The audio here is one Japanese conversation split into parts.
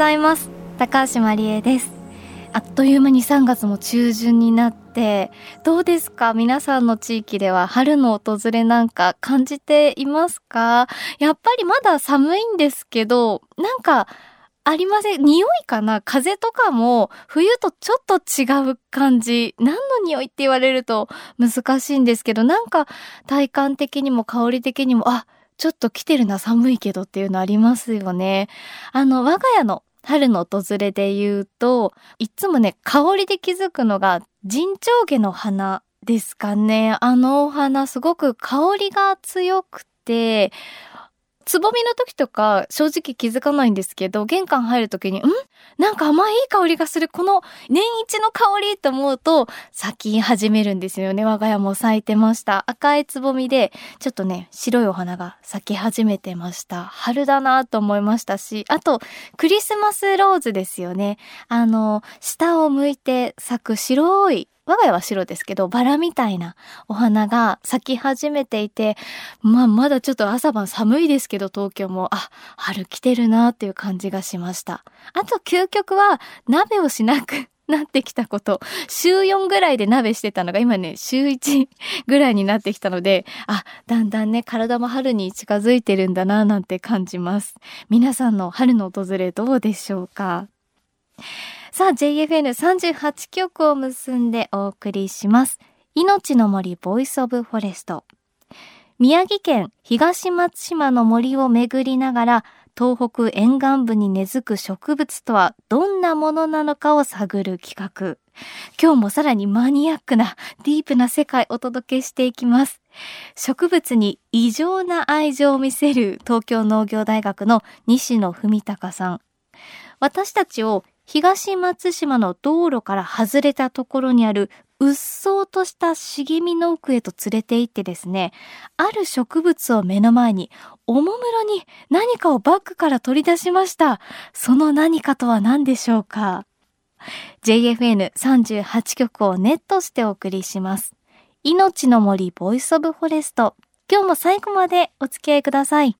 ざいます。高橋真理恵です。あっという間に3月も中旬になってどうですか？皆さんの地域では春の訪れなんか感じていますか？やっぱりまだ寒いんですけどなんかありません？匂いかな？風とかも冬とちょっと違う感じ。何の匂いって言われると難しいんですけど、なんか体感的にも香り的にも、あ、ちょっと来てるな寒いけどっていうのありますよね。あの、我が家の春の訪れで言うと、いつもね、香りで気づくのが、人長毛の花ですかね。あのお花すごく香りが強くて、つぼみの時とか正直気づかないんですけど、玄関入る時に、ん？なんか甘い香りがする。この年一の香りと思うと、咲き始めるんですよね。我が家も咲いてました。赤いつぼみで、ちょっとね、白いお花が咲き始めてました。春だなと思いましたし、あと、クリスマスローズですよね。あの、下を向いて咲く白い我が家は白ですけど、バラみたいなお花が咲き始めていて、まあ、まだちょっと朝晩寒いですけど、東京も、あ、春来てるなっていう感じがしました。あと、究極は、鍋をしなく なってきたこと。週4ぐらいで鍋してたのが今ね、週1ぐらいになってきたので、あ、だんだんね、体も春に近づいてるんだな、なんて感じます。皆さんの春の訪れどうでしょうか？さあ JFN38 曲を結んでお送りします。命の森 Voice of Forest。宮城県東松島の森を巡りながら東北沿岸部に根付く植物とはどんなものなのかを探る企画。今日もさらにマニアックなディープな世界をお届けしていきます。植物に異常な愛情を見せる東京農業大学の西野文隆さん。私たちを東松島の道路から外れたところにあるうっそうとした茂みの奥へと連れて行ってですね、ある植物を目の前に、おもむろに何かをバッグから取り出しました。その何かとは何でしょうか ?JFN38 曲をネットしてお送りします。命の森 Voice of Forest。今日も最後までお付き合いください。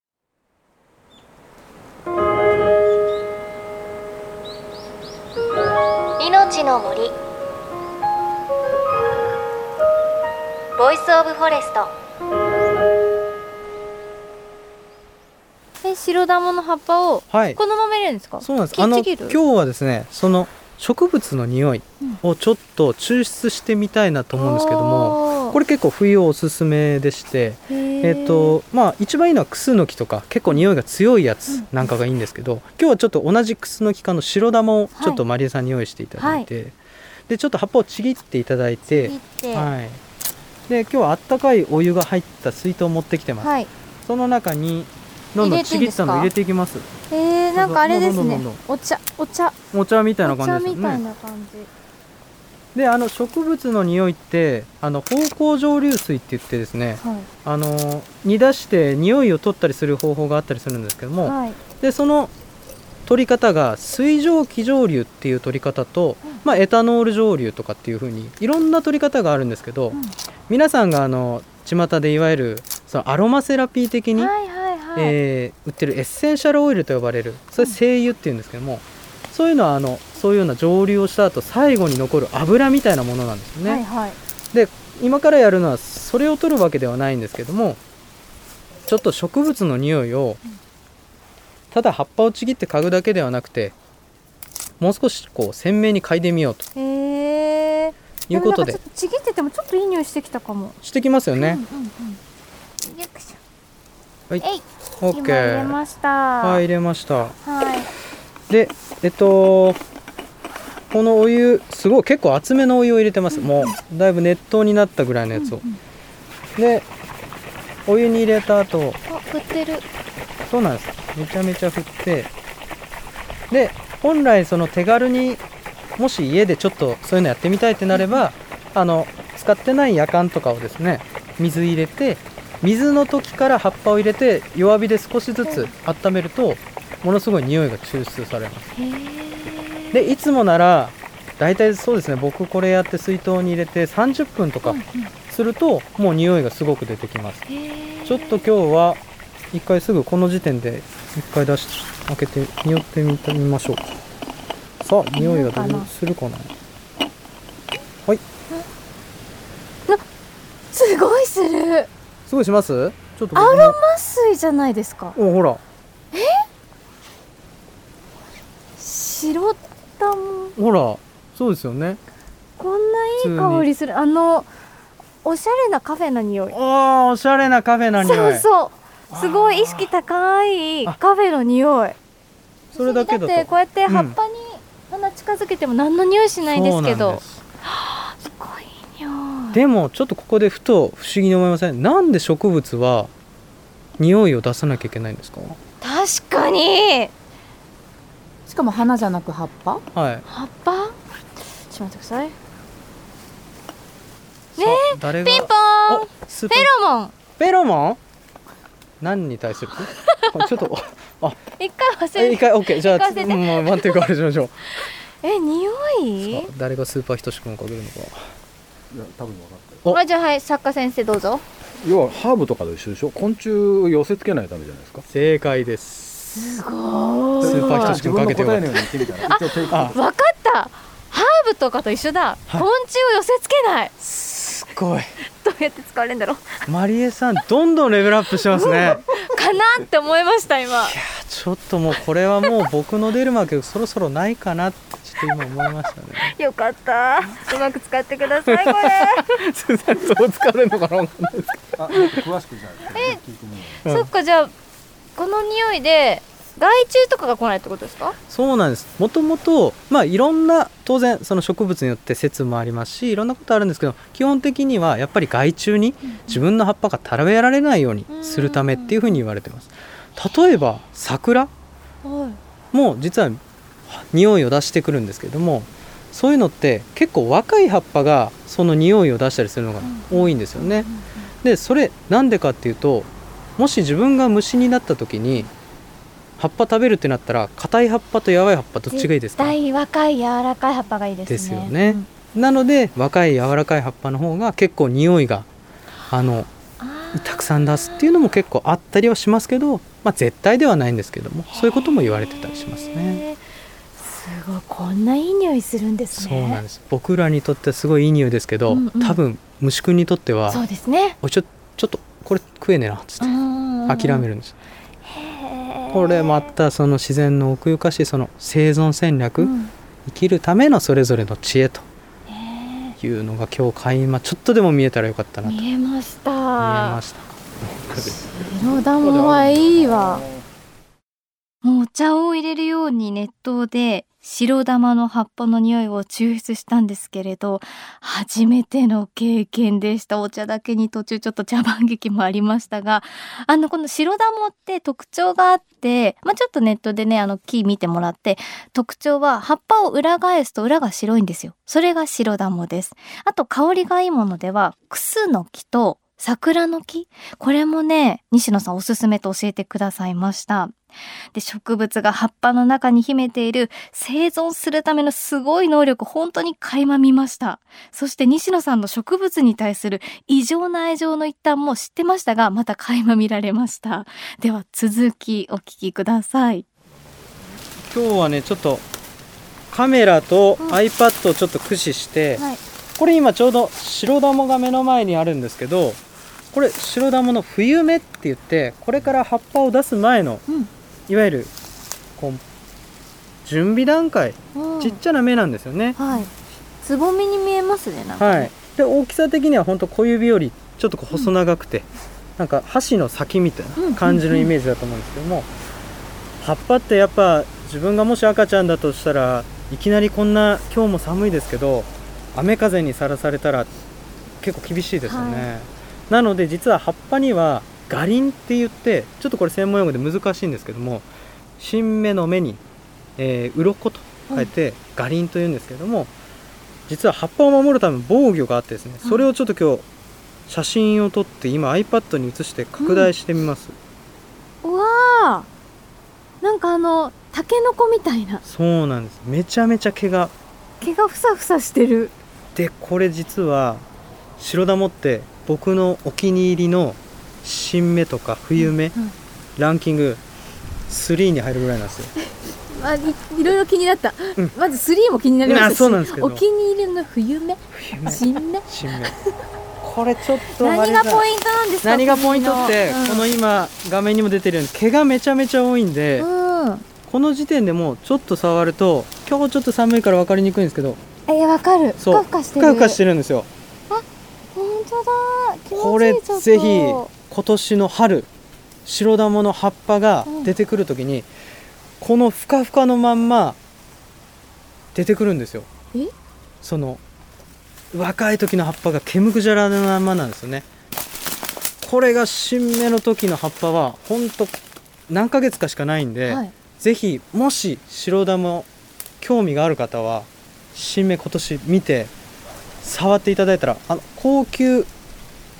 命の森。 Voice of Forest。え白玉の葉っぱをこのまま入れるんですか、はい、そうなんです。あの今日はですねその植物の匂いをちょっと抽出してみたいなと思うんですけども、これ結構冬おすすめでしてえっ、とまあ一番いいのはクスノキとか結構匂いが強いやつなんかがいいんですけど、今日はちょっと同じクスノキ科の白玉をちょっとマリエさんに用意していただいて、はい、でちょっと葉っぱをちぎっていただいてはい。で今日はあったかいお湯が入った水筒を持ってきてます、はい、その中にどんどんちぎったの入れていきます。えー、なんかあれですね。お茶お茶。お茶みたいな感じですね。お茶みたいな感じであの植物の匂いってあの芳香蒸留水って言ってですね、はい、あの煮出して匂いを取ったりする方法があったりするんですけども、はい、でその取り方が水蒸気蒸留っていう取り方と、うん、まあ、エタノール蒸留とかっていうふうにいろんな取り方があるんですけど、うん、皆さんがあの巷でいわゆるそのアロマセラピー的に、はいはいはい、えー、売ってるエッセンシャルオイルと呼ばれるそれ精油っていうんですけども、そういうのはあのそういうような蒸留をした後最後に残る油みたいなものなんですよね。はいはい、で今からやるのはそれを取るわけではないんですけどもちょっと植物の匂いをただ葉っぱをちぎって嗅ぐだけではなくてもう少しこう鮮明に嗅いでみようと。いうことで。ちぎっててもちょっといい匂いしてきたかも。してきますよね、うんうんうん、よくしょ。はい。OK 入れました。はい入れました。はいでえっとこのお湯すごい結構厚めのお湯を入れてます、もうだいぶ熱湯になったぐらいのやつを、でお湯に入れた後振ってる。そうなんです。めちゃめちゃ振って。で本来その手軽にもし家でちょっとそういうのやってみたいってなればあの使ってないやかんとかをですね水入れて水の時から葉っぱを入れて弱火で少しずつ温めるとものすごい匂いが抽出されます。でいつもなら大体そうですね僕これやって水筒に入れて30分とかするともう匂いがすごく出てきます。ちょっと今日は一回すぐこの時点で一回出し開けて匂ってみてみましょうか。さあ匂いがどうするかな。はい。すごいする。すごいします？ちょっとアロマ水じゃないですか。おほら白玉。ほらそうですよね。こんないい香りする。あのおしゃれなカフェの匂い。おおしゃれなカフェの匂い。そうそう。すごい意識高いカフェの匂い。それだけだってこうやって葉っぱに鼻近づけても何の匂いしないですけど、うん、すごい匂い。でもちょっとここでふと不思議に思いません？なんで植物は匂いを出さなきゃいけないんですか？確かにしかも花じゃなく葉っぱ？はい。葉っぱ？ちょっと待ってください。ね誰ピンポン！フェロモン。フェロモン？何に対する？ちょっとあ。一回忘れ一回オッケー。じゃあもう満点からしましょう。え匂い？誰がスーパーひとしくんをかけるのか。いや多分分かったあじゃあはい作家先生どうぞ。要はハーブとかと一緒でしょ？昆虫を寄せ付けないためじゃないですか？正解ですすごい。スーパーひとしくんかけてよあ分かった。ハーブとかと一緒だ、昆虫を寄せ付けない。ごい。どうやって使われるんだろう。マリエさんどんどんレベルアップしてますね。かなって思いました今。いやちょっともうこれはもう僕の出る幕そろそろないかなってちょっと今思いましたね。よかった。うまく使ってくださいこれ。すみませんどう使われるのかな詳しくじゃあえ、そっかじゃあこの匂いで害虫とかが来ないってことですか？そうなんです。もともとまあいろんな当然その植物によって説もありますしいろんなことあるんですけど基本的にはやっぱり害虫に自分の葉っぱが食べられないようにするためっていうふうに言われてます。例えば桜？も実は匂いを出してくるんですけれどもそういうのって結構若い葉っぱがその匂いを出したりするのが多いんですよね。でそれなんでかっていうともし自分が虫になった時に葉っぱ食べるってなったら硬い葉っぱと柔い葉っぱどっちがいいですか？若い柔らかい葉っぱがいいですね。ですよね、うん、なので若い柔らかい葉っぱの方が結構匂いがあのたくさん出すっていうのも結構あったりはしますけど、まあ、絶対ではないんですけどもそういうことも言われてたりしますね。すごいこんないい匂いするんですね。そうなんです。僕らにとってはすごいいい匂いですけど、うんうん、多分虫くんにとってはそうですねおちょちょっとこれ食えねえなっつって諦めるんです。これまたその自然の奥ゆかしいその生存戦略、うん、生きるためのそれぞれの知恵というのが今日開幕。ちょっとでも見えたらよかったなと。見えました。見えました。白玉はいいわ茶を入れるように熱湯で白玉の葉っぱの匂いを抽出したんですけれど初めての経験でした。お茶だけに途中ちょっと茶番劇もありましたがあのこの白玉って特徴があってまあちょっとネットでねあの木見てもらって特徴は葉っぱを裏返すと裏が白いんですよ。それが白玉です。あと香りがいいものではクスの木と桜の木？これもね西野さんおすすめと教えてくださいましたで、植物が葉っぱの中に秘めている生存するためのすごい能力、本当に垣間見ました。そして西野さんの植物に対する異常な愛情の一端も知ってましたが、また垣間見られました。では続きお聞きください。今日はね、ちょっとカメラと iPad をちょっと駆使して、うんはい、これ今ちょうど白玉が目の前にあるんですけど、これ白玉の冬芽って言ってこれから葉っぱを出す前の、うんいわゆるこう準備段階、うん、ちっちゃな芽なんですよね。はい。つぼみに見えますね。ねはい。で大きさ的には本当小指よりちょっと細長くて、うん、なんか箸の先みたいな感じのイメージだと思うんですけども、葉っぱってやっぱ自分がもし赤ちゃんだとしたらいきなりこんな今日も寒いですけど雨風にさらされたら結構厳しいですよね。はい、なので実は葉っぱにはガリンって言ってちょっとこれ専門用語で難しいんですけども新芽の芽に、えー、鱗と書いてガリンというんですけども、実は葉っぱを守るための防御があってですねそれをちょっと今日写真を撮って今 iPad に移して拡大してみます、うん、うわー。なんかあのタケノコみたいな。そうなんです。めちゃめちゃ毛が。毛がふさふさしてる。でこれ実は白玉って僕のお気に入りの新芽とか冬芽、うんうん、ランキング3に入るぐらいなんですよ。まあ、いいろいろ気になった、うん、まず3も気になりましたそうなんですけど。お気に入りの冬芽？新芽？新芽。これちょっと 何がポイントなんですか何がポイントって、うん、この今画面にも出てるように毛がめちゃめちゃ多いんで、うん、この時点でもうちょっと触ると今日ちょっと寒いから分かりにくいんですけどえわかる。ふかふかしてる。ふかふかしてるんですよこれぜひ今年の春白玉の葉っぱが出てくるときに、うん、このふかふかのまんま出てくるんですよ。その若い時の葉っぱが毛むくじゃらのままなんですよね。これが新芽の時の葉っぱはほんと何ヶ月かしかないんで、はい、ぜひもし白玉興味がある方は新芽今年見て触っていただいたらあの高級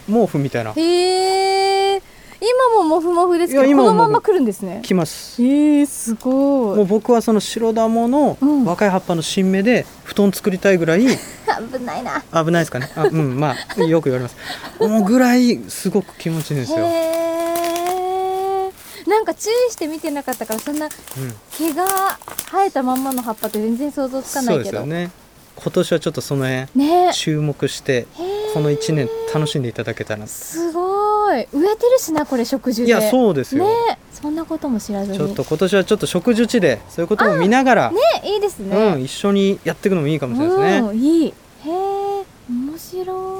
毛布みたいな。へえ今もモフモフですけどこのまま来るんですね。来ます。えー、すごい。もう僕はその白玉の若い葉っぱの新芽で布団作りたいぐらい、うん、危ないな。危ないですかね。あうんまあよく言われます。もうぐらいすごく気持ちいいんですよ。なんか注意して見てなかったからそんな毛が生えたまんまの葉っぱって全然想像つかないけど、ね、今年はちょっとその辺、ね、注目してこの1年楽しんでいただけたらすごい。植えてるしなこれ植樹いやそうですよ、ね、そんなことも知らずに。ちょっと今年はちょっと植樹地でそういうことも見ながらねいいですね、うん、一緒にやっていくのもいいかもしれないですね、うん、いい。へえ面白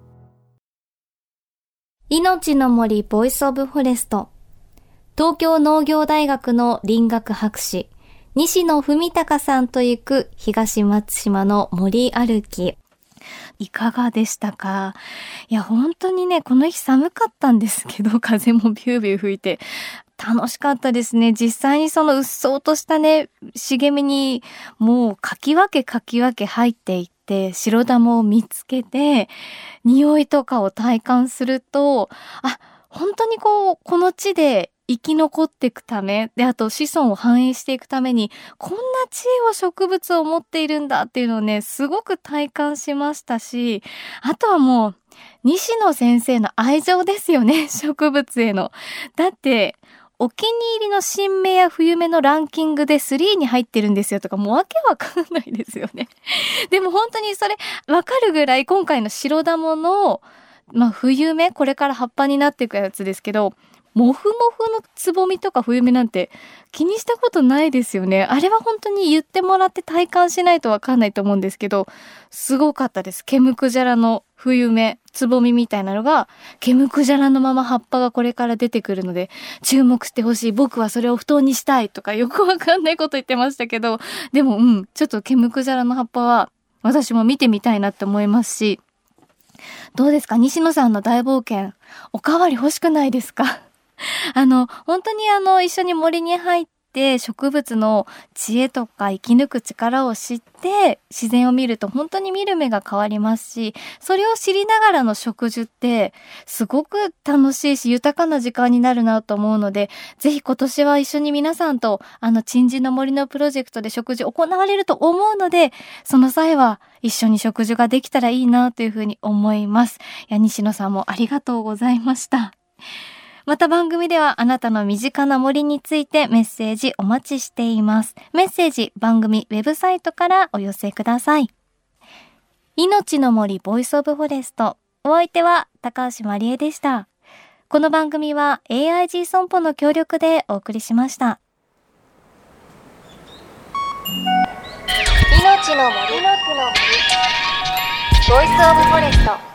命の森ボイスオブフォレスト。東京農業大学の林学博士。西野文隆さんと行く東松島の森歩き。いかがでしたか？いや、本当にね、この日寒かったんですけど、風もビュービュー吹いて、楽しかったですね。実際にそのうっそうとしたね、茂みにもうかき分けかき分け入っていって、白玉を見つけて、匂いとかを体感すると、あ、本当にこう、この地で生き残っていくため、で、あと子孫を繁栄していくために、こんな知恵を植物を持っているんだっていうのをね、すごく体感しましたし、あとはもう、西野先生の愛情ですよね、植物への。だって、お気に入りの新芽や冬芽のランキングで3に入ってるんですよとか、もうわけわかんないですよね。でも本当にそれわかるぐらい今回の白玉の、まあ冬芽、これから葉っぱになっていくやつですけど、もふもふのつぼみとか冬芽なんて気にしたことないですよね。あれは本当に言ってもらって体感しないとわかんないと思うんですけど、すごかったです。ケムクジャラの冬芽、つぼみみたいなのが、ケムクジャラのまま葉っぱがこれから出てくるので、注目してほしい。僕はそれを布団にしたいとかよくわかんないこと言ってましたけど、でもうん、ちょっとケムクジャラの葉っぱは私も見てみたいなって思いますし、どうですか？西野さんの大冒険、おかわり欲しくないですか？あの、本当にあの、一緒に森に入って植物の知恵とか生き抜く力を知って自然を見ると本当に見る目が変わりますし、それを知りながらの植樹ってすごく楽しいし豊かな時間になるなと思うので、ぜひ今年は一緒に皆さんとあの、鎮守の森のプロジェクトで植樹行われると思うので、その際は一緒に植樹ができたらいいなというふうに思います。いや、西野さんもありがとうございました。また番組ではあなたの身近な森についてメッセージお待ちしています。メッセージ番組ウェブサイトからお寄せください。命の森ボイスオブフォレスト。お相手は高橋まりえでした。この番組は AIG 損保の協力でお送りしました。命の森の木の森ボイスオブフォレスト。